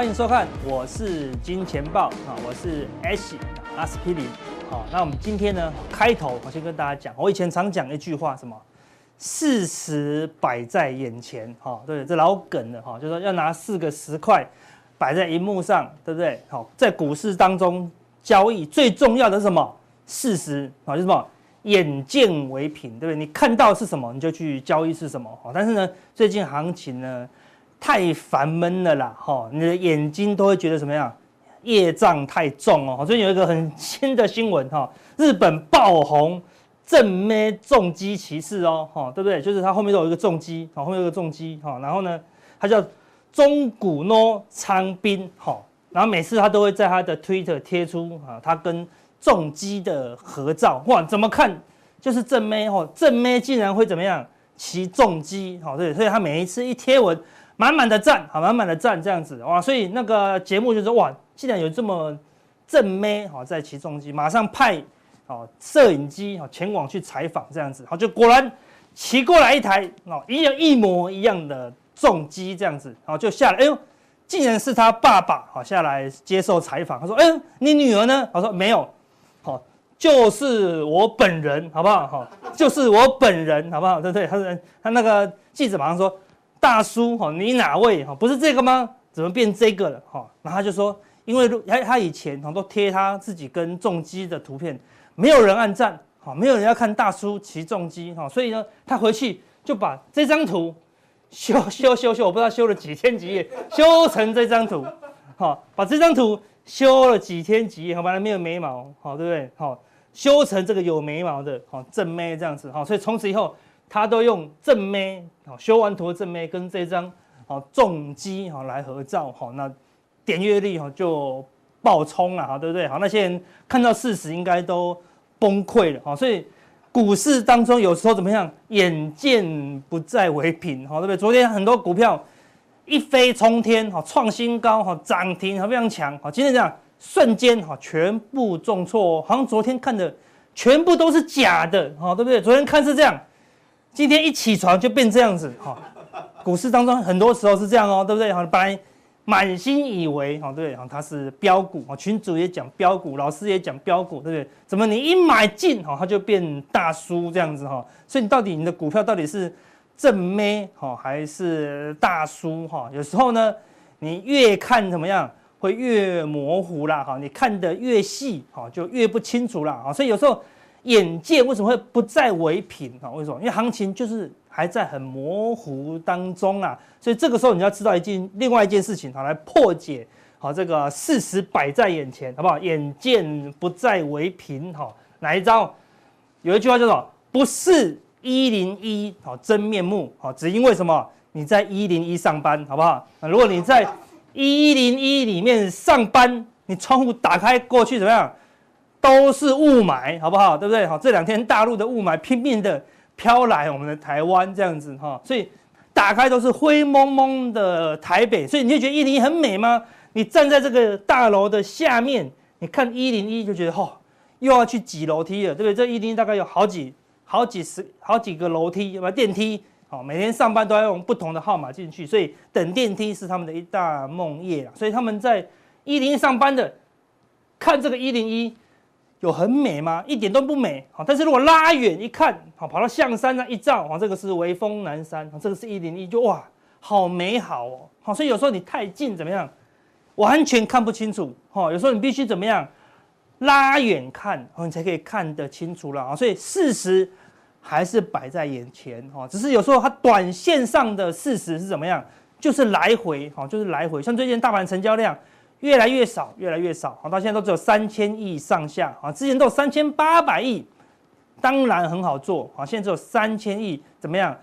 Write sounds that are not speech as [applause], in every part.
欢迎收看，我是金钱豹啊，我是 H 阿司匹林。好，那我们今天呢，开头我先跟大家讲，我以前常讲一句话，什么？事实摆在眼前，哈，对，这老梗了哈，就是说要拿四个十块摆在荧幕上，对不对？好，在股市当中交易最重要的是什么？事实啊，就是什么？眼见为凭，对不对？你看到是什么，你就去交易是什么。但是呢，最近行情呢太烦闷了啦，哈，你的眼睛都会觉得什么样？业障太重哦。最近有一个很新的新闻哈，日本爆红正妹重机骑士哦，哈，对不对？就是他后面都有一个重机，好，后面有一个重机，哈，然后呢，他叫中古诺昌兵，哈，然后每次他都会在他的 Twitter 贴出啊，他跟重机的合照哇，怎么看就是正妹哦，正妹竟然会怎么样骑重机？好，对，所以他每一次一贴文，满满的赞，好，满满的赞这样子哇，所以那个节目就说哇，既然有这么正妹好在骑重机，马上派哦摄影机哦前往去采访这样子，好，就果然骑过来一台哦一样一模一样的重机这样子，好就下来，哎呦，竟然是他爸爸好下来接受采访，他说，哎，你女儿呢？他说没有。好，就是我本人，好不好？好，就是我本人，好不好？对不对？他说，他那个记者马上说，大叔，哈，你哪位？哈，不是这个吗？怎么变这个了？哈，然后他就说，因为他他以前哈都贴他自己跟重机的图片，没有人按赞，哈，没有人要看大叔骑重机，哈，所以呢，他回去就把这张图修 [laughs] 修修修，我不知道修了几天几夜，修成这张图，好，把这张图。修了几天几夜，好吧，没有眉毛，好，对不对？好，修成这个有眉毛的，好正妹这样子，好，所以从此以后他都用正妹，好修完图的正妹跟这张好重机好来合照，好，那点阅率哈就爆冲了，哈，对不对？好，那些人看到事实应该都崩溃了，哈，所以股市当中有时候怎么样，眼见不再为凭，哈，对不对？昨天很多股票。一飞冲天，哈，创新高，哈，涨停，哈，非常强，哈，今天这样瞬间，哈，全部重挫，好像昨天看的全部都是假的，哈，对不对？昨天看是这样，今天一起床就变这样子，哈，股市当中很多时候是这样哦，对不对？哈，本来满心以为，哈，对，哈，它是标股，群主也讲标股，老师也讲标股，对不对？怎么你一买进，哈，它就变大输这样子，哈，所以你到底你的股票到底是？正妹哈还是大叔哈？有时候呢，你越看怎么样，会越模糊啦哈。你看得越细哈，就越不清楚啦啊。所以有时候眼见为什么会不再为凭啊？为什么？因为行情就是还在很模糊当中啊。所以这个时候你要知道一件另外一件事情好，来破解好这个事实摆在眼前好不好？眼见不再为凭哈。哪一招？有一句话叫做不是。一零一好真面目好，只因为什么？你在一零一上班，好不好？如果你在一零一里面上班，你窗户打开过去怎么样？都是雾霾，好不好？对不对？好，这两天大陆的雾霾拼命的飘来我们的台湾，这样子哈，所以打开都是灰蒙蒙的台北，所以你就觉得一零一很美吗？你站在这个大楼的下面，你看一零一就觉得哦，又要去挤楼梯了，对不对？这一零一大概有好几。好几十好几个楼梯，有没有电梯？好，每天上班都要用不同的号码进去，所以等电梯是他们的一大梦魇。所以他们在一零一上班的，看这个一零一有很美吗？一点都不美。好，但是如果拉远一看，好，跑到象山上一照，好，这个是微风南山，这个是一零一，就哇，好美好哦。好，所以有时候你太近怎么样，完全看不清楚。好，有时候你必须怎么样，拉远看，你才可以看得清楚了啊。所以事实。还是摆在眼前哈，只是有时候它短线上的事实是怎么样，就是来回哈，就是来回。像最近大盘成交量越来越少，越来越少，好，到现在都只有三千亿上下啊，之前都有三千八百亿，当然很好做啊，现在只有三千亿，怎么样？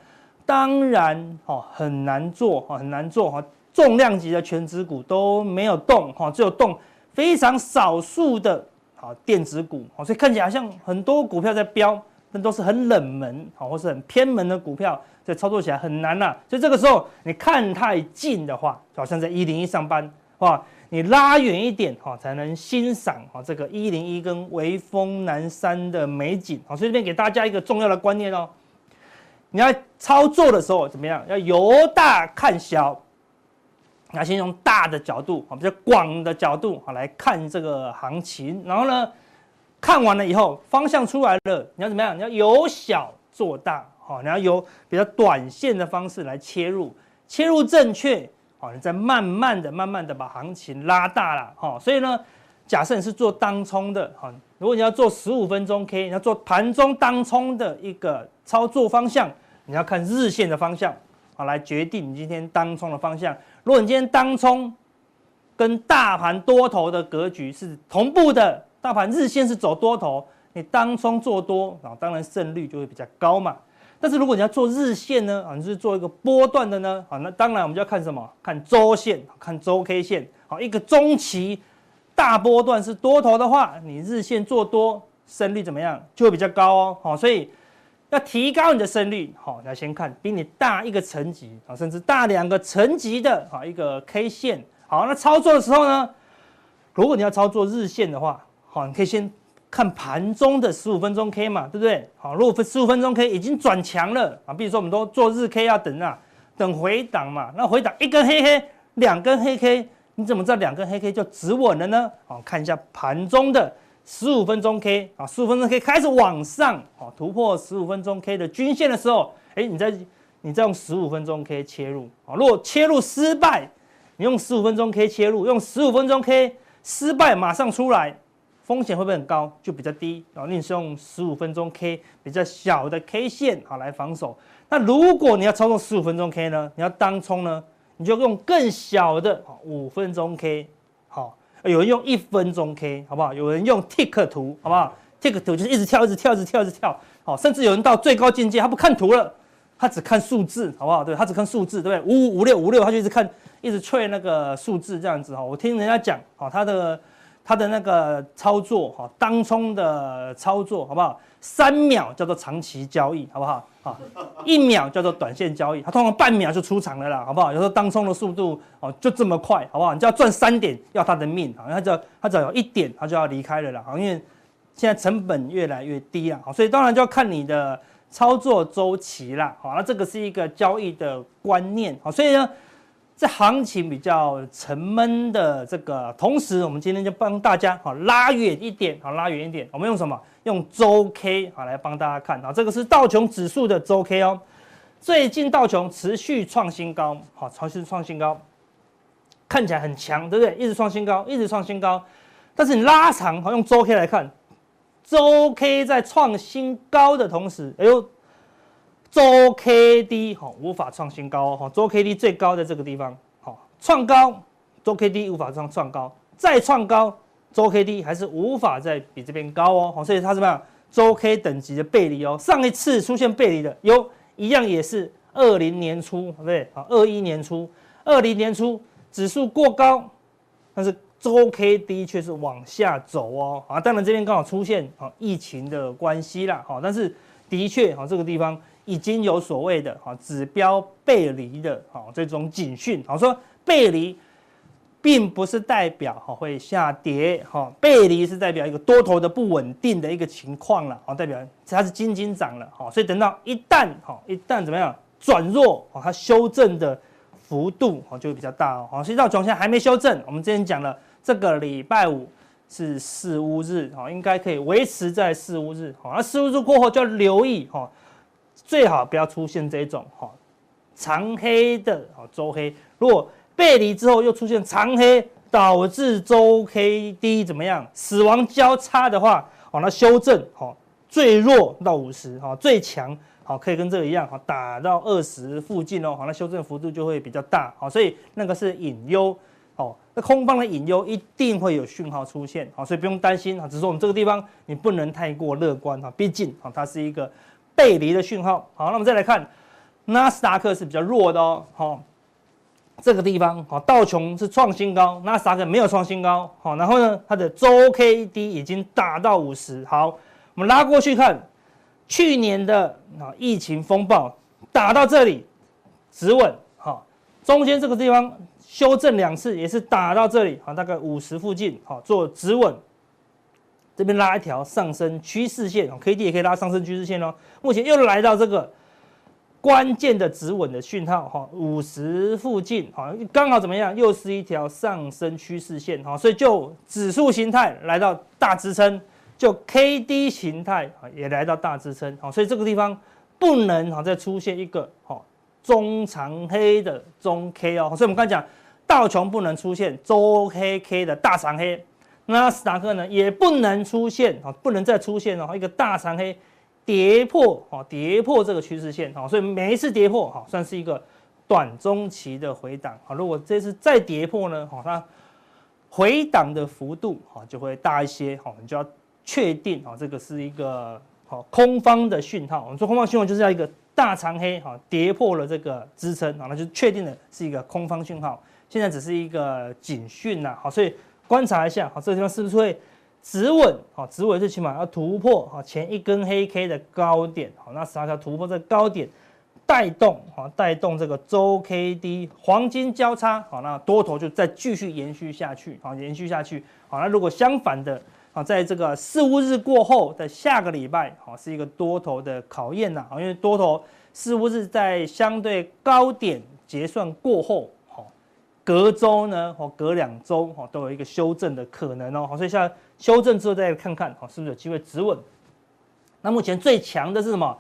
当然哈，很难做哈，很难做哈，重量级的全值股都没有动哈，只有动非常少数的啊电子股，所以看起来好像很多股票在飙。但都是很冷门，好，或是很偏门的股票，所以操作起来很难呐。所以这个时候你看太近的话，就好像在一零一上班，哇，你拉远一点，哈，才能欣赏哈这个一零一跟微风南山的美景。好，所以这边给大家一个重要的观念哦，你要操作的时候怎么样？要由大看小，那先用大的角度啊，比较广的角度啊来看这个行情，然后呢，看完了以后方向出来了，你要怎么样？你要由小做大，好，你要由比较短线的方式来切入，切入正确，好，你再慢慢的、慢慢的把行情拉大了，哈，所以呢，假设你是做当冲的，哈，如果你要做十五分钟 K，你要做盘中当冲的一个操作方向，你要看日线的方向，好，来决定你今天当冲的方向。如果你今天当冲跟大盘多头的格局是同步的，大盘日线是走多头，你当冲做多啊，当然胜率就会比较高嘛。但是如果你要做日线呢，啊，你是做一个波段的呢，啊，那当然我们就要看什么？看周线，看周 K 线，好，一个中期大波段是多头的话，你日线做多胜率怎么样？就会比较高哦，好，所以。要提高你的胜率，好，要先看比你大一个层级啊，甚至大两个层级的啊一个 K 线，好，那操作的时候呢，如果你要操作日线的话，好，你可以先看盘中的十五分钟 K 嘛，对不对？好，如果十五分钟 K 已经转强了啊，比如说我们都做日 K 要等啊，等回档嘛，那回档一根黑 K，两根黑 K，你怎么知道两根黑 K 就止稳了呢？好，看一下盘中的。十五分钟 K 啊，十五分钟 K 开始往上哦，突破十五分钟 K 的均线的时候，哎，你再你再用十五分钟 K 切入啊。如果切入失败，你用十五分钟 K 切入，用十五分钟 K 失败马上出来，风险会不会很高？就比较低啊。你是用十五分钟 K 比较小的 K 线啊来防守。那如果你要操作十五分钟 K 呢？你要当冲呢？你就用更小的五分钟 K 好。有人用一分钟 K，好不好？有人用 Tick 图，好不好？Tick 图就是一直跳，一直跳，一直跳，一直跳，好，甚至有人到最高境界，他不看图了，他只看数字，好不好？对，他只看数字，对不对？五五五六五六，他就一直看，一直吹那个数字，这样子哈。我听人家讲，好，他的他的那个操作，哈，当冲的操作，好不好？三秒叫做长期交易，好不好？啊，一秒叫做短线交易，它通常半秒就出场了啦，好不好？有时候当冲的速度哦就这么快，好不好？你就要赚三点，要他的命啊！他只要他只要有一点，他就要离开了啦，好因为现在成本越来越低了，好，所以当然就要看你的操作周期啦，好，那这个是一个交易的观念，好，所以呢。在行情比较沉闷的这个同时，我们今天就帮大家好拉远一点，好拉远一点。我们用什么？用周 K 好来帮大家看。好，这个是道琼指数的周 K 哦。最近道琼持续创新高，好，持续创新高，看起来很强，对不对？一直创新高，一直创新高。但是你拉长，好用周 K 来看，周 K 在创新高的同时，哎呦。周 K D 好无法创新高哦，周 K D 最高在这个地方好创高，周 K D 无法创创高，再创高，周 K D 还是无法再比这边高哦，所以它怎么样？周 K 等级的背离哦，上一次出现背离的有一样也是二零年初对不对？啊，二一年初，二零年初指数过高，但是周 K D 却是往下走哦，啊，当然这边刚好出现啊疫情的关系啦，好，但是的确啊这个地方。已经有所谓的哈指标背离的哈这种警讯，好说背离并不是代表哈会下跌哈，背离是代表一个多头的不稳定的一个情况了，好代表它是金金涨了哈，所以等到一旦哈一旦怎么样转弱哈，它修正的幅度哈就会比较大哦，好，所以到现在还没修正，我们之前讲了这个礼拜五是四乌日哈，应该可以维持在四乌日好，那四乌日过后就要留意哈。最好不要出现这种哈长黑的哈周黑，如果背离之后又出现长黑，导致周 K D 怎么样死亡交叉的话，哦那修正哈最弱到五十哈最强好可以跟这个一样哈打到二十附近哦，好那修正幅度就会比较大好，所以那个是隐忧哦，那空方的隐忧一定会有讯号出现好，所以不用担心啊，只是我们这个地方你不能太过乐观哈，毕竟啊它是一个。背离的讯号，好，那我们再来看，纳斯达克是比较弱的哦，好，这个地方，好，道琼是创新高，纳斯达克没有创新高，好，然后呢，它的周 K D 已经打到五十，好，我们拉过去看，去年的啊疫情风暴打到这里止稳，好，中间这个地方修正两次也是打到这里，好，大概五十附近，好，做止稳。这边拉一条上升趋势线，K D 也可以拉上升趋势线哦。目前又来到这个关键的止稳的讯号哈，五十附近哈，刚好怎么样？又是一条上升趋势线哈，所以就指数形态来到大支撑，就 K D 形态啊也来到大支撑哈，所以这个地方不能哈再出现一个哈中长黑的中 K 哦，所以我们刚才讲道琼不能出现周黑 K 的大长黑，纳斯达克呢也不能出现啊，不能再出现哦一个大长黑。跌破哈，跌破这个趋势线哈，所以每一次跌破哈，算是一个短中期的回档啊。如果这次再跌破呢，哈，它回档的幅度哈就会大一些哈，你就要确定哈，这个是一个好空方的讯号。我们说空方讯号就是要一个大长黑哈，跌破了这个支撑啊，那就确定的是一个空方讯号。现在只是一个警讯呐，好，所以观察一下，好，这个地方是不是会？止稳，好，止稳最起码要突破，好，前一根黑 K 的高点，好，那啥叫突破这个高点，带动，好，带动这个周 K D 黄金交叉，好，那多头就再继续延续下去，好，延续下去，好，那如果相反的，好，在这个四五日过后的下个礼拜，好，是一个多头的考验呐，好，因为多头四五日在相对高点结算过后。隔周呢，或隔两周，哈，都有一个修正的可能哦，好，所以现在修正之后再看看，哈，是不是有机会止稳？那目前最强的是什么？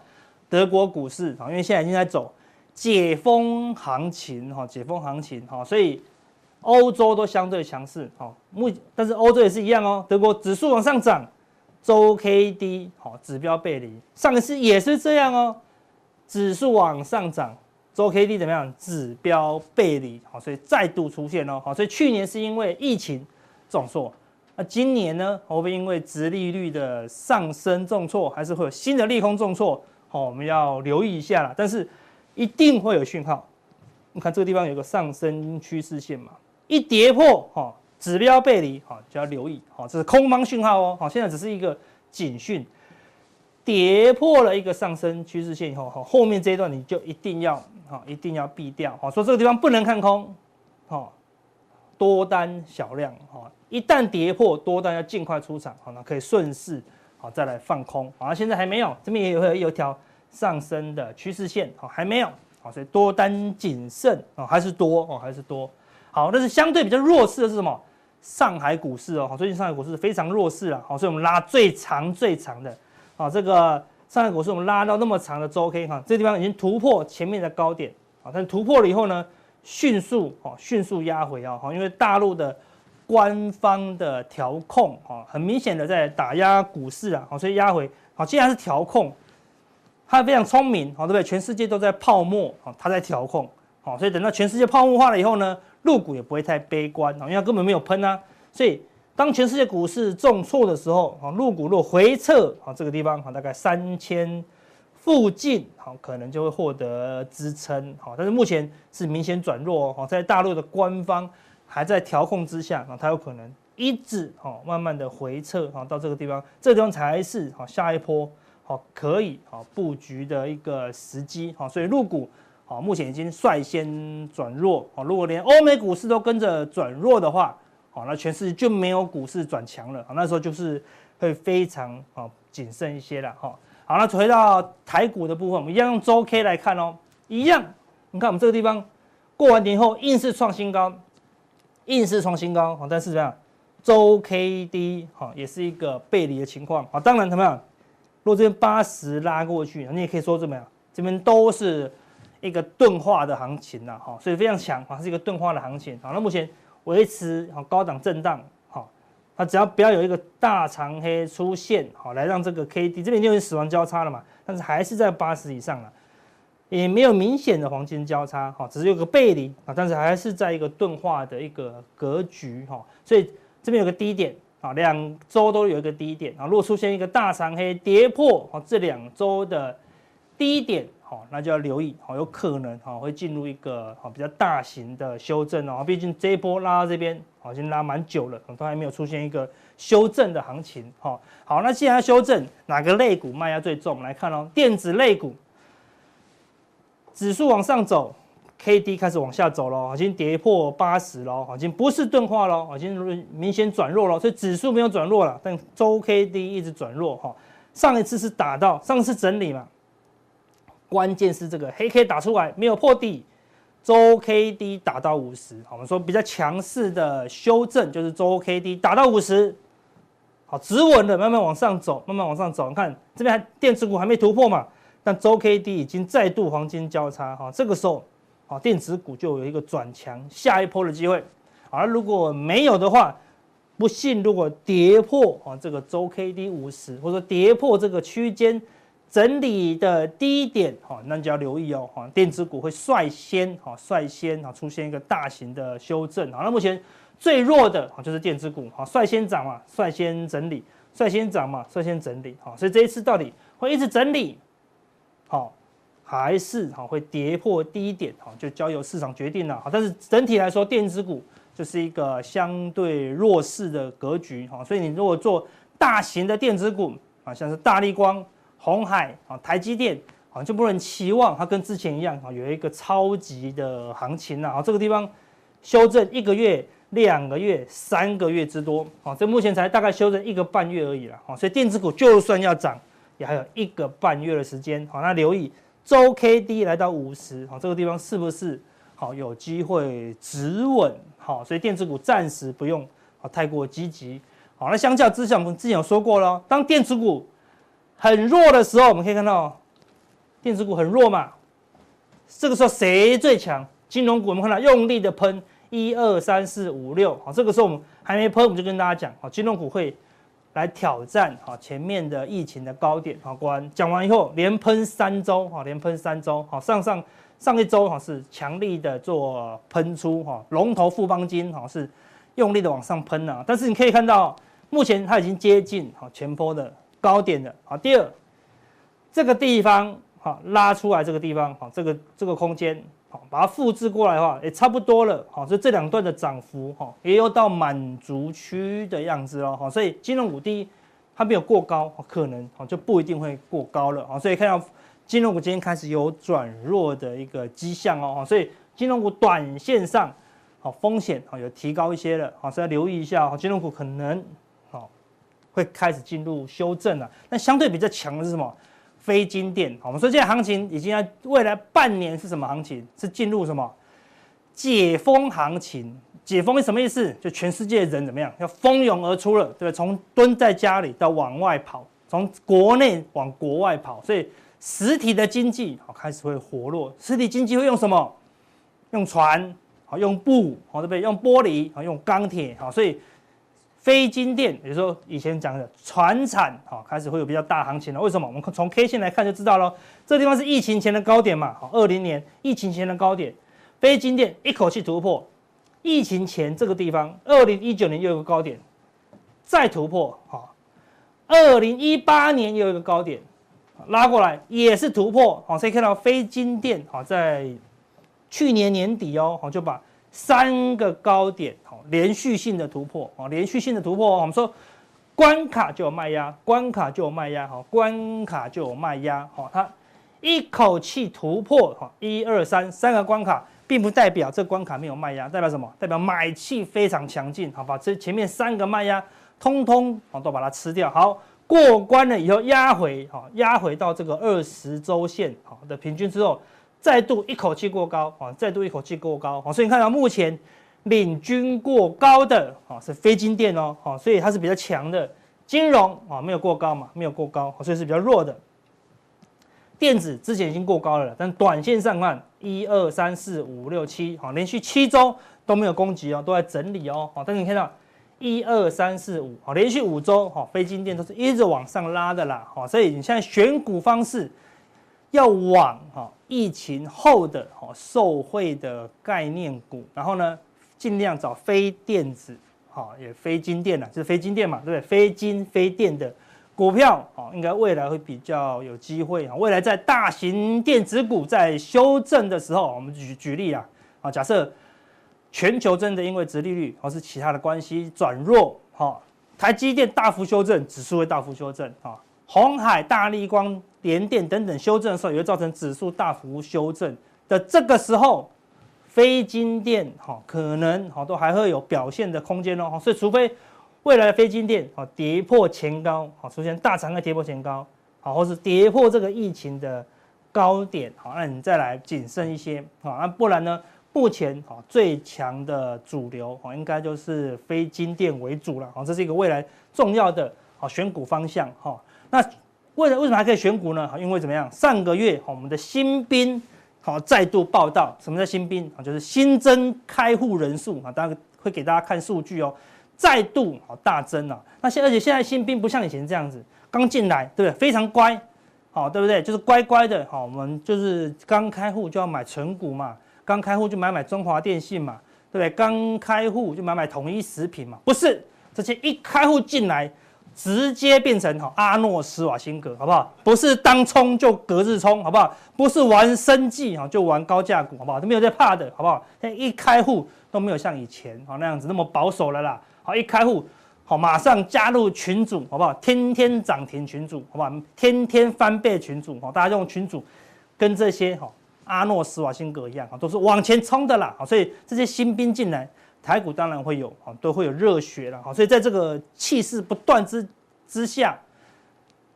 德国股市，啊，因为现在已经在走解封行情，哈，解封行情，哈，所以欧洲都相对强势，哈，目但是欧洲也是一样哦，德国指数往上涨，周 K D，好，指标背离，上一次也是这样哦，指数往上涨。周 K D 怎么样？指标背离，好，所以再度出现哦，好，所以去年是因为疫情重挫，那今年呢，会不会因为殖利率的上升重挫，还是会有新的利空重挫？好，我们要留意一下啦。但是一定会有讯号。你看这个地方有个上升趋势线嘛，一跌破，哈，指标背离，好，就要留意，好，这是空方讯号哦，好，现在只是一个警讯。跌破了一个上升趋势线以后，哈，后面这一段你就一定要，哈，一定要避掉，哈，说这个地方不能看空，哈，多单小量，哈，一旦跌破多单要尽快出场，好，那可以顺势，好，再来放空，好，现在还没有，这边也有有一条上升的趋势线，好，还没有，好，所以多单谨慎，啊，还是多，哦，还是多，好，但是相对比较弱势的是什么？上海股市哦，好，最近上海股市非常弱势了，好，所以我们拉最长最长的。好，这个上海股市我们拉到那么长的周 K 哈，这地方已经突破前面的高点，啊，但突破了以后呢，迅速哦，迅速压回啊，因为大陆的官方的调控啊，很明显的在打压股市啊，好，所以压回，好，既然是调控，它非常聪明，好，对不对？全世界都在泡沫，啊，它在调控，好，所以等到全世界泡沫化了以后呢，入股也不会太悲观啊，因为它根本没有喷啊，所以。当全世界股市重挫的时候，啊，陆股若回撤，啊，这个地方，啊，大概三千附近，好，可能就会获得支撑，好，但是目前是明显转弱，哦，在大陆的官方还在调控之下，啊，它有可能一直，好，慢慢的回撤，啊，到这个地方，这个地方才是，啊，下一波，好，可以，好，布局的一个时机，好，所以陆股，好，目前已经率先转弱，好，如果连欧美股市都跟着转弱的话，好，那全世界就没有股市转强了。好，那时候就是会非常好谨慎一些了。哈，好，那回到台股的部分，我们一样用周 K 来看哦。一样，你看我们这个地方过完年后硬是创新高，硬是创新高。好，但是怎么样？周 K D 好也是一个背离的情况。好，当然怎么样？如果这边八十拉过去，你也可以说怎么样？这边都是一个钝化的行情呐。哈，所以非常强啊，是一个钝化的行情。好，那目前。维持好高档震荡，好，它只要不要有一个大长黑出现，好，来让这个 K D 这边就有死亡交叉了嘛，但是还是在八十以上了，也没有明显的黄金交叉，好，只是有个背离啊，但是还是在一个钝化的一个格局，哈，所以这边有个低点啊，两周都有一个低点啊，如果出现一个大长黑跌破，啊，这两周的低点。好，那就要留意，好，有可能哈会进入一个好比较大型的修正哦，毕竟这一波拉到这边，好，已经拉蛮久了，都还没有出现一个修正的行情，好，好，那既然要修正，哪个类股卖压最重？我们来看哦，电子类股，指数往上走，K D 开始往下走了，已经跌破八十了，已经不是钝化了，已经明显转弱了，所以指数没有转弱了，但周 K D 一直转弱哈，上一次是打到上次整理嘛。关键是这个黑 K 打出来没有破底，周 K D 打到五十，我们说比较强势的修正就是周 K D 打到五十，好，止稳的慢慢往上走，慢慢往上走。你看这边还电子股还没突破嘛，但周 K D 已经再度黄金交叉，哈，这个时候，好，电子股就有一个转强下一波的机会。而如果没有的话，不信如果跌破啊这个周 K D 五十，或者说跌破这个区间整理的低点，哈，那就要留意哦，哈，电子股会率先哈率先啊出现一个大型的修正，好，那目前最弱的啊就是电子股，哈，率先涨嘛，率先整理，率先涨嘛，率先整理，哈，所以这一次到底会一直整理，好，还是哈会跌破低点，哈，就交由市场决定了，好，但是整体来说，电子股。就是一个相对弱势的格局哈，所以你如果做大型的电子股啊，像是大立光、红海啊、台积电啊，就不能期望它跟之前一样啊，有一个超级的行情啊。这个地方修正一个月、两个月、三个月之多啊，这目前才大概修正一个半月而已了啊。所以电子股就算要涨，也还有一个半月的时间。好，那留意周 K D 来到五十啊，这个地方是不是好有机会止稳？好，所以电子股暂时不用啊太过积极。好，那相较之下，我们之前有说过了，当电子股很弱的时候，我们可以看到电子股很弱嘛。这个时候谁最强？金融股我们看到用力的喷，一二三四五六。好，这个时候我们还没喷，我们就跟大家讲，好，金融股会来挑战好前面的疫情的高点。好，果然讲完以后连喷三周，好，连喷三周，好，上上。上一周哈是强力的做喷出哈，龙头富邦金哈是用力的往上喷啊，但是你可以看到目前它已经接近哈前波的高点的啊。第二，这个地方哈拉出来这个地方哈这个这个空间好把它复制过来的话也差不多了哈，所以这两段的涨幅哈也有到满足区的样子哦哈，所以金融股第一它没有过高，可能就不一定会过高了啊，所以看到。金融股今天开始有转弱的一个迹象哦，所以金融股短线上好风险好有提高一些了，好，所以要留意一下，金融股可能会开始进入修正了。那相对比较强的是什么？非金电，我们说现在行情已经要未来半年是什么行情？是进入什么解封行情？解封是什么意思？就全世界人怎么样要蜂拥而出了，对不对？从蹲在家里到往外跑，从国内往国外跑，所以。实体的经济好开始会活络，实体经济会用什么？用船好，用布好，对不对？用玻璃好，用钢铁好，所以非金电，也就是说以前讲的船产好，开始会有比较大行情了。为什么？我们从 K 线来看就知道了。这地方是疫情前的高点嘛？好，二零年疫情前的高点，非金电一口气突破疫情前这个地方，二零一九年又有个高点，再突破好，二零一八年又有一个高点。拉过来也是突破，好，所以看到非金电，好，在去年年底哦，好，就把三个高点，好，连续性的突破，好，连续性的突破，我们说关卡就有卖压，关卡就有卖压，好，关卡就有卖压，好，它一口气突破，好，一二三三个关卡，并不代表这关卡没有卖压，代表什么？代表买气非常强劲，好，把这前面三个卖压通通，好，都把它吃掉，好。过关了以后压回，哈，压回到这个二十周线，好的平均之后，再度一口气过高，啊，再度一口气过高，好，所以你看到目前领军过高的，啊，是非金电哦，好，所以它是比较强的，金融啊没有过高嘛，没有过高，所以是比较弱的。电子之前已经过高了，但短线上看，一二三四五六七，好，连续七周都没有攻击哦，都在整理哦，好，但是你看到。一二三四五，好，连续五周，哈，非金电都是一直往上拉的啦，哈，所以你现在选股方式要往哈疫情后的哈受惠的概念股，然后呢，尽量找非电子，哈，也非金电了，就是非金电嘛，对不对？非金非电的股票，哈，应该未来会比较有机会啊。未来在大型电子股在修正的时候，我们举举例啊，啊，假设。全球真的因为殖利率或是其他的关系转弱，哈，台积电大幅修正，指数会大幅修正，啊，红海、大立光、联电等等修正的时候，也会造成指数大幅修正的这个时候，非金电，哈，可能哈都还会有表现的空间哦，所以除非未来的非金电，哈，跌破前高，好，出现大长黑跌破前高，好，或是跌破这个疫情的高点，好，那你再来谨慎一些，好，那不然呢？目前哈最强的主流哈应该就是非金电为主了，好，这是一个未来重要的好选股方向哈。那为了为什么还可以选股呢？因为怎么样？上个月我们的新兵好再度报道，什么叫新兵啊？就是新增开户人数啊，当然会给大家看数据哦，再度好大增啊。那现而且现在新兵不像以前这样子，刚进来对不对？非常乖，好对不对？就是乖乖的好，我们就是刚开户就要买存股嘛。刚开户就买买中华电信嘛，对不对？刚开户就买买统一食品嘛，不是这些一开户进来，直接变成哈阿诺斯瓦辛格，好不好？不是当冲就隔日冲，好不好？不是玩生技哈就玩高价股，好不好？都没有在怕的，好不好？现在一开户都没有像以前哈那样子那么保守了啦。好，一开户好马上加入群组，好不好？天天涨停群组，好不好？天天翻倍群组，好，大家用群组跟这些哈。阿诺斯瓦辛格一样啊，都是往前冲的啦，好所以这些新兵进来，台股当然会有啊，都会有热血了，所以在这个气势不断之之下，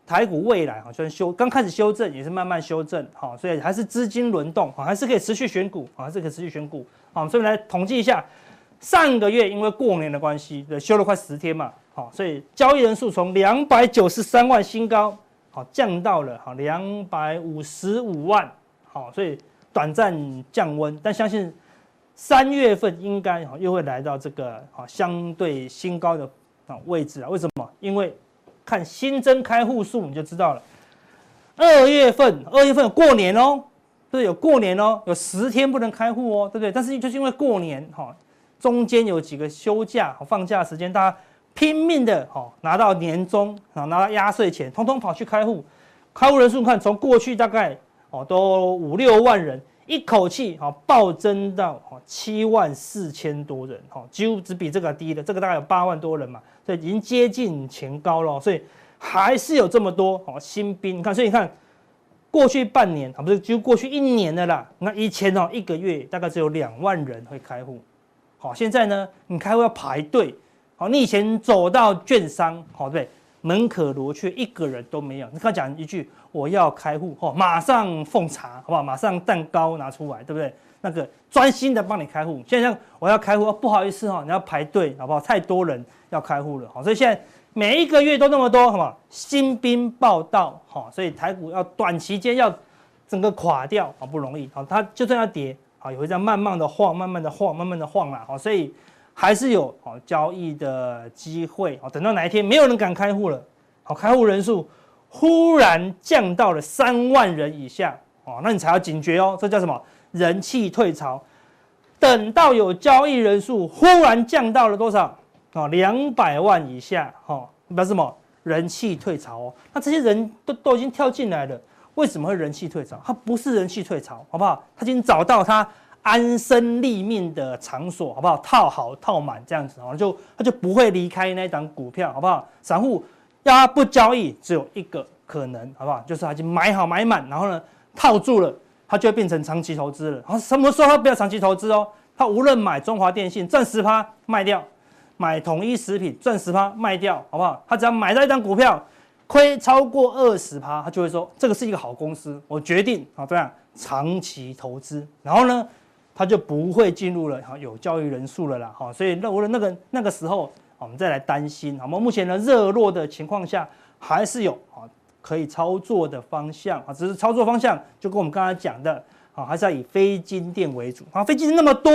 台股未来好像修刚开始修正，也是慢慢修正，好，所以还是资金轮动，还是可以持续选股，还是可以持续选股，好，所以来统计一下，上个月因为过年的关系，对，休了快十天嘛，好，所以交易人数从两百九十三万新高，好，降到了好两百五十五万。好，所以短暂降温，但相信三月份应该哈又会来到这个哈相对新高的啊位置啊。为什么？因为看新增开户数你就知道了。二月份，二月份有过年哦，对，有过年哦，有十天不能开户哦，对不对？但是就是因为过年哈，中间有几个休假放假时间，大家拼命的哈拿到年终啊，拿到压岁钱，通通跑去开户，开户人数看从过去大概。哦，都五六万人，一口气哈暴增到哈七万四千多人，哈几乎只比这个低的，这个大概有八万多人嘛，所以已经接近前高了，所以还是有这么多哦新兵，你看，所以你看过去半年啊，不是就过去一年的啦，那以前哦一个月大概只有两万人会开户，好，现在呢你开户要排队，好，你以前走到券商，好对。门可罗雀，一个人都没有。你刚讲一句我要开户，哦，马上奉茶，好不好？马上蛋糕拿出来，对不对？那个专心的帮你开户。现在像我要开户，哦，不好意思哈，你要排队，好不好？太多人要开户了，好，所以现在每一个月都那么多，好不好？新兵报到，好，所以台股要短期间要整个垮掉，好不容易，好，它就算要跌，好，也会在慢慢的晃，慢慢的晃，慢慢的晃啦，好，所以。还是有好交易的机会，哦，等到哪一天没有人敢开户了，好，开户人数忽然降到了三万人以下，哦，那你才要警觉哦，这叫什么？人气退潮。等到有交易人数忽然降到了多少？哦，两百万以下，哈，表示什么？人气退潮哦。那这些人都都已经跳进来了，为什么会人气退潮？他不是人气退潮，好不好？他已经找到他。安身立命的场所，好不好？套好套满这样子，哦，就他就不会离开那一档股票，好不好？散户要他不交易，只有一个可能，好不好？就是他已经买好买满，然后呢套住了，他就会变成长期投资了。然后什么时候他不要长期投资哦？他无论买中华电信赚十趴卖掉，买统一食品赚十趴卖掉，好不好？他只要买到一张股票亏超过二十趴，他就会说这个是一个好公司，我决定啊这样长期投资。然后呢？他就不会进入了哈有交易人数了啦哈，所以那无论那个那个时候，我们再来担心。好，我们目前呢热络的情况下，还是有啊可以操作的方向啊，只是操作方向就跟我们刚才讲的啊，还是要以非金电为主啊。非金电那么多，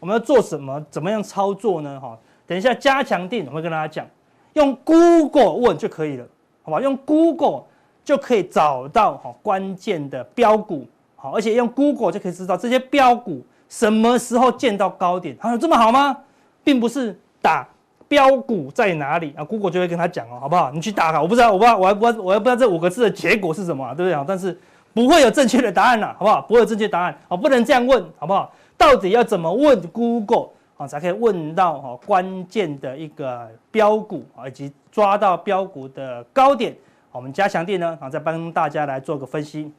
我们要做什么？怎么样操作呢？哈，等一下加强錠我会跟大家讲，用 Google 问就可以了，好吧？用 Google 就可以找到哈关键的标股。好，而且用 Google 就可以知道这些标股什么时候见到高点，还有这么好吗？并不是打标股在哪里啊，Google 就会跟他讲哦，好不好？你去打卡，我不知道，我不知道，我还不知道，我还不知道这五个字的结果是什么，对不对啊？但是不会有正确的答案呐，好不好？不会有正确答案，好，不能这样问，好不好？到底要怎么问 Google 啊，才可以问到哈关键的一个标股啊，以及抓到标股的高点？我们加强店呢，啊，再帮大家来做个分析。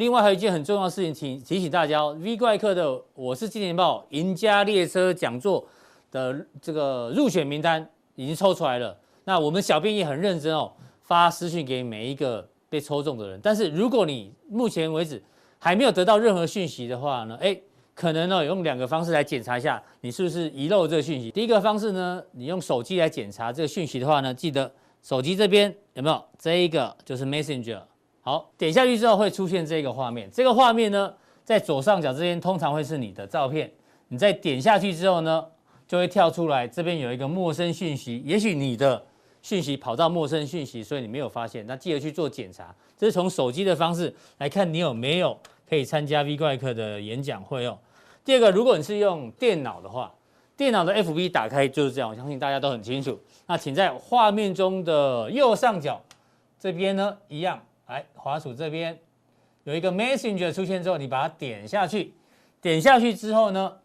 另外还有一件很重要的事情，提提醒大家，V 怪客的我是金钱豹赢家列车讲座的这个入选名单已经抽出来了。那我们小编也很认真哦，发私讯给每一个被抽中的人。但是如果你目前为止还没有得到任何讯息的话呢，哎，可能呢用两个方式来检查一下你是不是遗漏这个讯息。第一个方式呢，你用手机来检查这个讯息的话呢，记得手机这边有没有这一个就是 Messenger。好，点下去之后会出现这个画面。这个画面呢，在左上角这边通常会是你的照片。你再点下去之后呢，就会跳出来，这边有一个陌生讯息。也许你的讯息跑到陌生讯息，所以你没有发现。那记得去做检查。这是从手机的方式来看你有没有可以参加 V 怪客的演讲会哦。第二个，如果你是用电脑的话，电脑的 FB 打开就是这样，我相信大家都很清楚。那请在画面中的右上角这边呢，一样。来，滑鼠这边有一个 Messenger 出现之后，你把它点下去，点下去之后呢，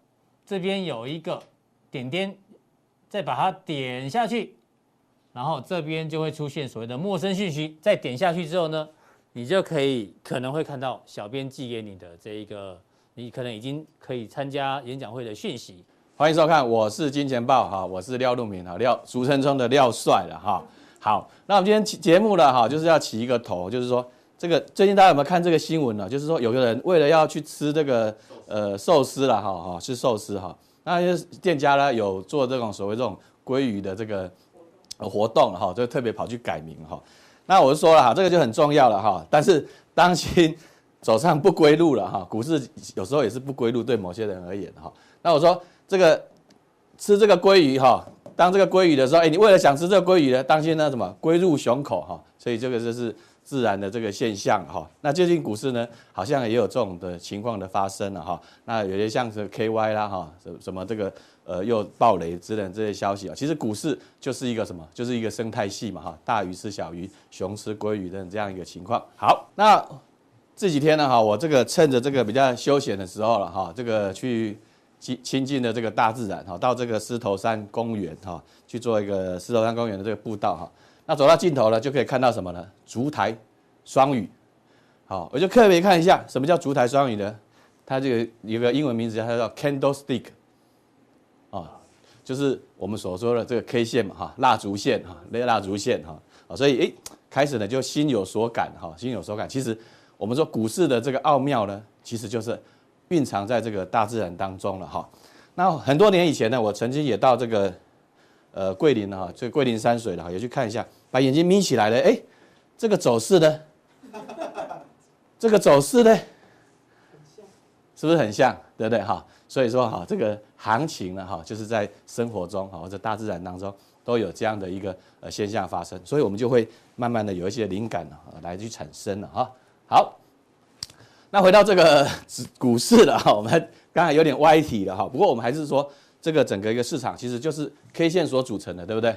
这边有一个点点，再把它点下去，然后这边就会出现所谓的陌生讯息。再点下去之后呢，你就可以可能会看到小编寄给你的这一个，你可能已经可以参加演讲会的讯息。欢迎收看，我是金钱豹哈，我是廖路明哈，廖俗称中的廖帅了哈。好，那我们今天节目呢，哈，就是要起一个头，就是说，这个最近大家有没有看这个新闻呢？就是说，有个人为了要去吃这个呃寿司了，哈哈，吃寿司哈，那些店家呢有做这种所谓这种鲑鱼的这个活动哈，就特别跑去改名哈。那我就说了哈，这个就很重要了哈。但是当心走上不归路了哈，股市有时候也是不归路，对某些人而言哈。那我说这个吃这个鲑鱼哈。当这个鲑鱼的时候，哎，你为了想吃这个鲑鱼呢，当心呢什么龟入熊口哈，所以这个就是自然的这个现象哈。那最近股市呢，好像也有这种的情况的发生了哈。那有些像是 KY 啦哈，什什么这个呃又暴雷之类的这些消息啊，其实股市就是一个什么，就是一个生态系嘛哈，大鱼吃小鱼，熊吃鲑鱼的这样一个情况。好，那这几天呢哈，我这个趁着这个比较休闲的时候了哈，这个去。亲亲近的这个大自然哈，到这个狮头山公园哈去做一个狮头山公园的这个步道哈。那走到尽头了，就可以看到什么呢？烛台双语。好，我就特别看一下什么叫烛台双语呢？它这个有一个英文名字，它叫 candlestick 啊，就是我们所说的这个 K 线嘛哈，蜡烛线哈，那蜡烛线哈。啊，所以诶，开始呢就心有所感哈，心有所感。其实我们说股市的这个奥妙呢，其实就是。蕴藏在这个大自然当中了哈。那很多年以前呢，我曾经也到这个呃桂林哈，这桂林山水了哈，也去看一下，把眼睛眯起来了，哎，这个走势呢，[laughs] 这个走势呢，是不是很像？对不对哈？所以说哈，这个行情呢哈，就是在生活中哈或者大自然当中都有这样的一个呃现象发生，所以我们就会慢慢的有一些灵感啊来去产生了哈。好。那回到这个股市了哈，我们刚才有点歪题了哈。不过我们还是说，这个整个一个市场其实就是 K 线所组成的，对不对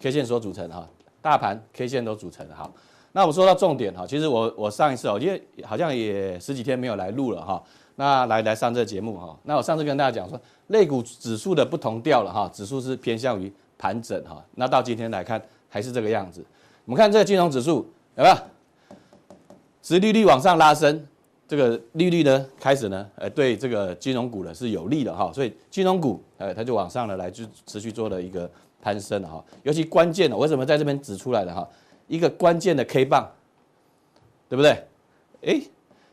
？K 线所组成的哈，大盘 K 线都组成的哈。那我说到重点哈，其实我我上一次哦，因为好像也十几天没有来录了哈，那来来上这个节目哈。那我上次跟大家讲说，类股指数的不同调了哈，指数是偏向于盘整哈。那到今天来看还是这个样子。我们看这个金融指数有没有？殖利率往上拉升。这个利率呢，开始呢，呃，对这个金融股呢是有利的哈，所以金融股，呃，它就往上了来，就持续做了一个攀升了哈。尤其关键的，为什么在这边指出来的哈？一个关键的 K 棒，对不对？诶，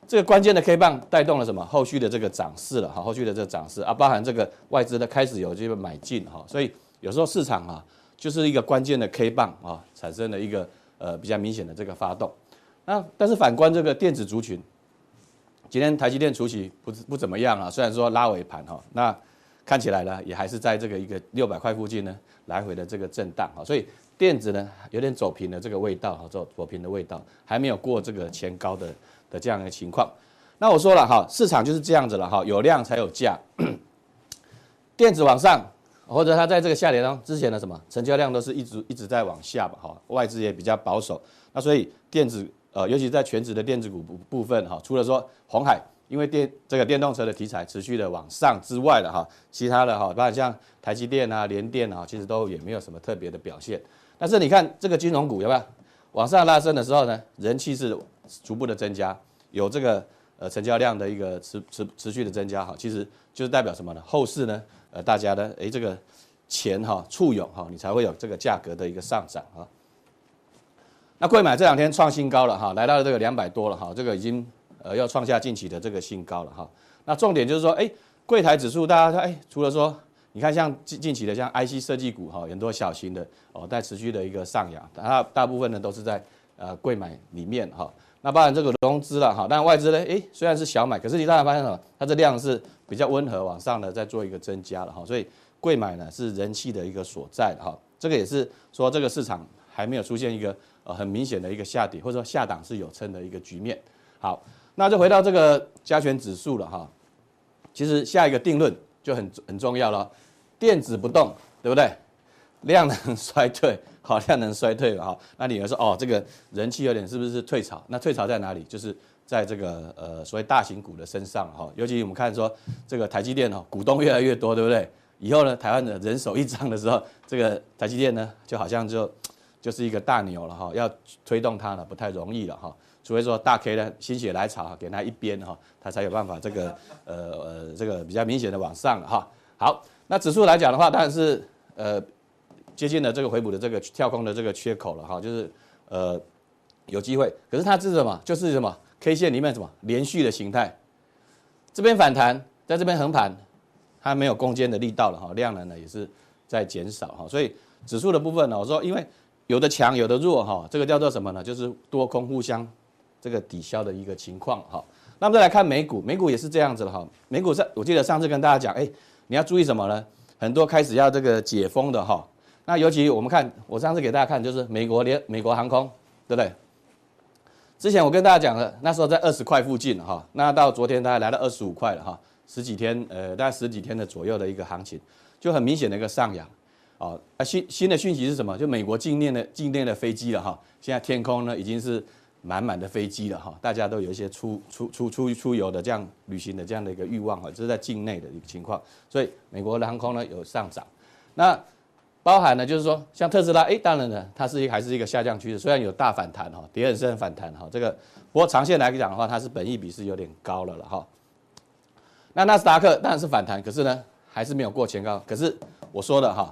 这个关键的 K 棒带动了什么？后续的这个涨势了哈，后续的这个涨势啊，包含这个外资的开始有这个买进哈，所以有时候市场啊，就是一个关键的 K 棒啊，产生了一个呃比较明显的这个发动。那但是反观这个电子族群。今天台积电除息不不怎么样啊，虽然说拉尾盘哈，那看起来呢也还是在这个一个六百块附近呢来回的这个震荡哈，所以电子呢有点走平的这个味道哈，走走平的味道，还没有过这个前高的的这样一个情况。那我说了哈，市场就是这样子了哈，有量才有价，[clears throat] 电子往上或者它在这个下跌当之前的什么成交量都是一直一直在往下吧哈，外资也比较保守，那所以电子。呃，尤其在全值的电子股部部分哈，除了说红海，因为电这个电动车的题材持续的往上之外的哈，其他的哈，包括像台积电啊、联电啊，其实都也没有什么特别的表现。但是你看这个金融股有没有往上拉升的时候呢？人气是逐步的增加，有这个呃成交量的一个持持持续的增加哈，其实就是代表什么呢？后市呢，呃大家的诶这个钱哈簇拥哈，你才会有这个价格的一个上涨哈。那贵买这两天创新高了哈，来到了这个两百多了哈，这个已经呃要创下近期的这个新高了哈。那重点就是说，哎，柜台指数大家说，哎，除了说，你看像近近期的像 IC 设计股哈，很多小型的哦，在持续的一个上扬，它大部分呢都是在呃贵买里面哈。那当然这个融资了哈，但外资呢，哎，虽然是小买，可是你大家发现什么？它这量是比较温和往上的在做一个增加了哈，所以贵买呢是人气的一个所在哈。这个也是说这个市场还没有出现一个。呃，很明显的一个下跌，或者说下档是有撑的一个局面。好，那就回到这个加权指数了哈。其实下一个定论就很很重要了，电子不动，对不对？量能衰退，好，量能衰退了哈。那你要说哦，这个人气有点是不是退潮？那退潮在哪里？就是在这个呃所谓大型股的身上哈。尤其我们看说这个台积电哦，股东越来越多，对不对？以后呢，台湾的人手一张的时候，这个台积电呢，就好像就。就是一个大牛了哈，要推动它呢不太容易了哈，除非说大 K 呢心血来潮给它一边哈，它才有办法这个呃呃这个比较明显的往上哈。好，那指数来讲的话，当然是呃接近了这个回补的这个跳空的这个缺口了哈，就是呃有机会，可是它是什么？就是什么 K 线里面什么连续的形态，这边反弹，在这边横盘，它没有攻坚的力道了哈，量能呢也是在减少哈，所以指数的部分呢，我说因为。有的强，有的弱，哈，这个叫做什么呢？就是多空互相这个抵消的一个情况，哈。那么再来看美股，美股也是这样子的，哈。美股上，我记得上次跟大家讲，哎，你要注意什么呢？很多开始要这个解封的，哈。那尤其我们看，我上次给大家看，就是美国联美国航空，对不对？之前我跟大家讲了，那时候在二十块附近，哈。那到昨天大概来到二十五块了，哈。十几天，呃，大概十几天的左右的一个行情，就很明显的一个上扬。哦，啊新新的讯息是什么？就美国境内的境内的飞机了哈，现在天空呢已经是满满的飞机了哈，大家都有一些出出出出出游的这样旅行的这样的一个欲望哈，这是在境内的一个情况，所以美国的航空呢有上涨，那包含呢就是说像特斯拉，哎，当然呢它是一还是一个下降趋势，虽然有大反弹哈，跌很深反弹哈，这个不过长线来讲的话，它是本益比是有点高了了哈。那纳斯达克当然是反弹，可是呢还是没有过前高，可是我说的哈。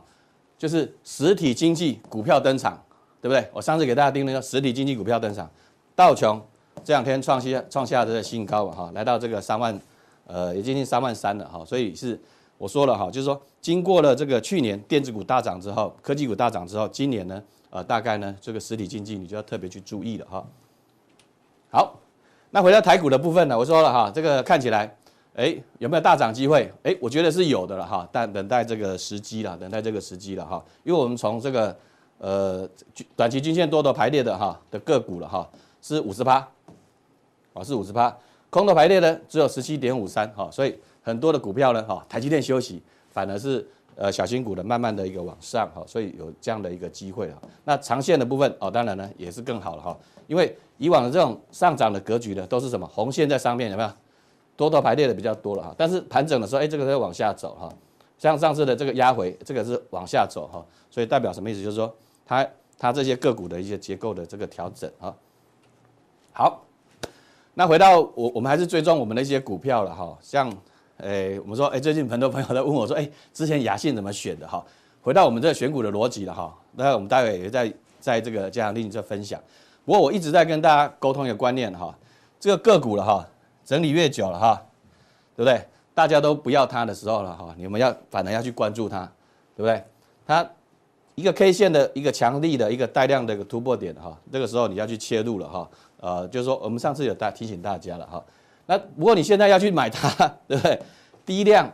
就是实体经济股票登场，对不对？我上次给大家定那个实体经济股票登场，道琼这两天创新创下的新高哈，来到这个三万，呃，也接近三万三了哈。所以是我说了哈，就是说经过了这个去年电子股大涨之后，科技股大涨之后，今年呢，呃，大概呢这个实体经济你就要特别去注意了哈。好，那回到台股的部分呢，我说了哈，这个看起来。哎，有没有大涨机会？哎，我觉得是有的了哈，但等待这个时机了，等待这个时机了哈。因为我们从这个呃短期均线多头排列的哈的个股了哈，是五十趴，啊是五十趴，空头排列呢只有十七点五三哈，所以很多的股票呢哈，台积电休息，反而是呃小型股的慢慢的一个往上哈，所以有这样的一个机会啊。那长线的部分哦，当然呢也是更好了哈，因为以往的这种上涨的格局呢，都是什么红线在上面有没有？多头排列的比较多了哈，但是盘整的时候，哎，这个在往下走哈，像上次的这个压回，这个是往下走哈，所以代表什么意思？就是说它它这些个股的一些结构的这个调整哈。好，那回到我我们还是追踪我们的一些股票了哈，像诶我们说诶最近很多朋友在问我说，诶之前雅信怎么选的哈？回到我们这个选股的逻辑了哈，那我们待会也在在这个加强錠这分享。不过我一直在跟大家沟通一个观念哈，这个个股了哈。整理越久了哈，对不对？大家都不要它的时候了哈，你们要反而要去关注它，对不对？它一个 K 线的一个强力的一个带量的一个突破点哈，这个时候你要去切入了哈。呃，就是说我们上次有大提醒大家了哈。那不过你现在要去买它，[laughs] 对不对？低量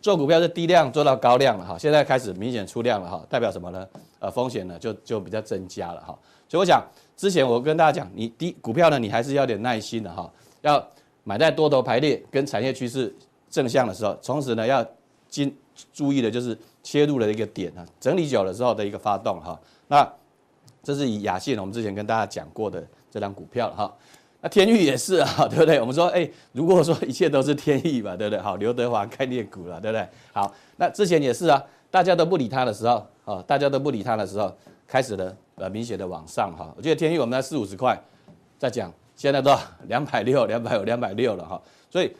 做股票是低量做到高量了哈，现在开始明显出量了哈，代表什么呢？呃，风险呢就就比较增加了哈。所以我想之前我跟大家讲，你低股票呢，你还是要点耐心的哈，要。买在多头排列跟产业趋势正向的时候，同时呢要经注意的就是切入的一个点啊，整理久了之后的一个发动哈。那这是以雅信，我们之前跟大家讲过的这张股票哈。那天域也是啊，[laughs] 对不对？我们说哎，如果说一切都是天意吧，对不对？好，刘德华概念股了，对不对？好，那之前也是啊，大家都不理他的时候啊，大家都不理他的时候，开始了呃明显的往上哈。我觉得天域我们在四五十块再讲。现在都两百六、两百五、两百六了哈。所以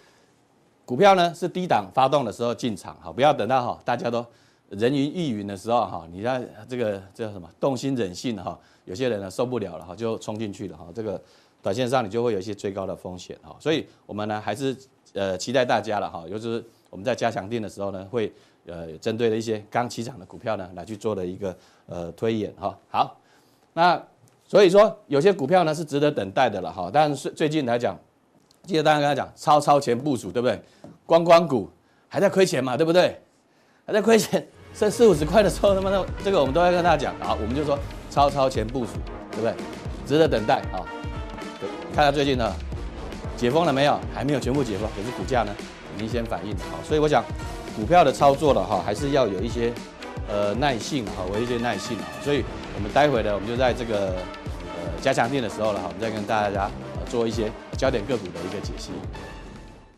股票呢是低档发动的时候进场哈，不要等到哈大家都人云亦云的时候哈，你在这个叫什么动心忍性哈，有些人呢受不了了哈，就冲进去了哈。这个短线上你就会有一些追高的风险哈。所以我们呢还是呃期待大家了哈，尤其是我们在加强定的时候呢会。呃，针对了一些刚起涨的股票呢，来去做的一个呃推演哈。好，那所以说有些股票呢是值得等待的了哈。但是最近来讲，记得大家跟他讲超超前部署，对不对？观光股还在亏钱嘛，对不对？还在亏钱，剩四五十块的时候，那么那这个我们都要跟大家讲。好，我们就说超超前部署，对不对？值得等待啊。看看最近呢，解封了没有？还没有全部解封，可是股价呢明显反应好，所以我想。股票的操作了哈，还是要有一些呃耐性哈，有一些耐性啊。所以我们待会呢，我们就在这个加强店的时候了哈，我们再跟大家做一些焦点个股的一个解析。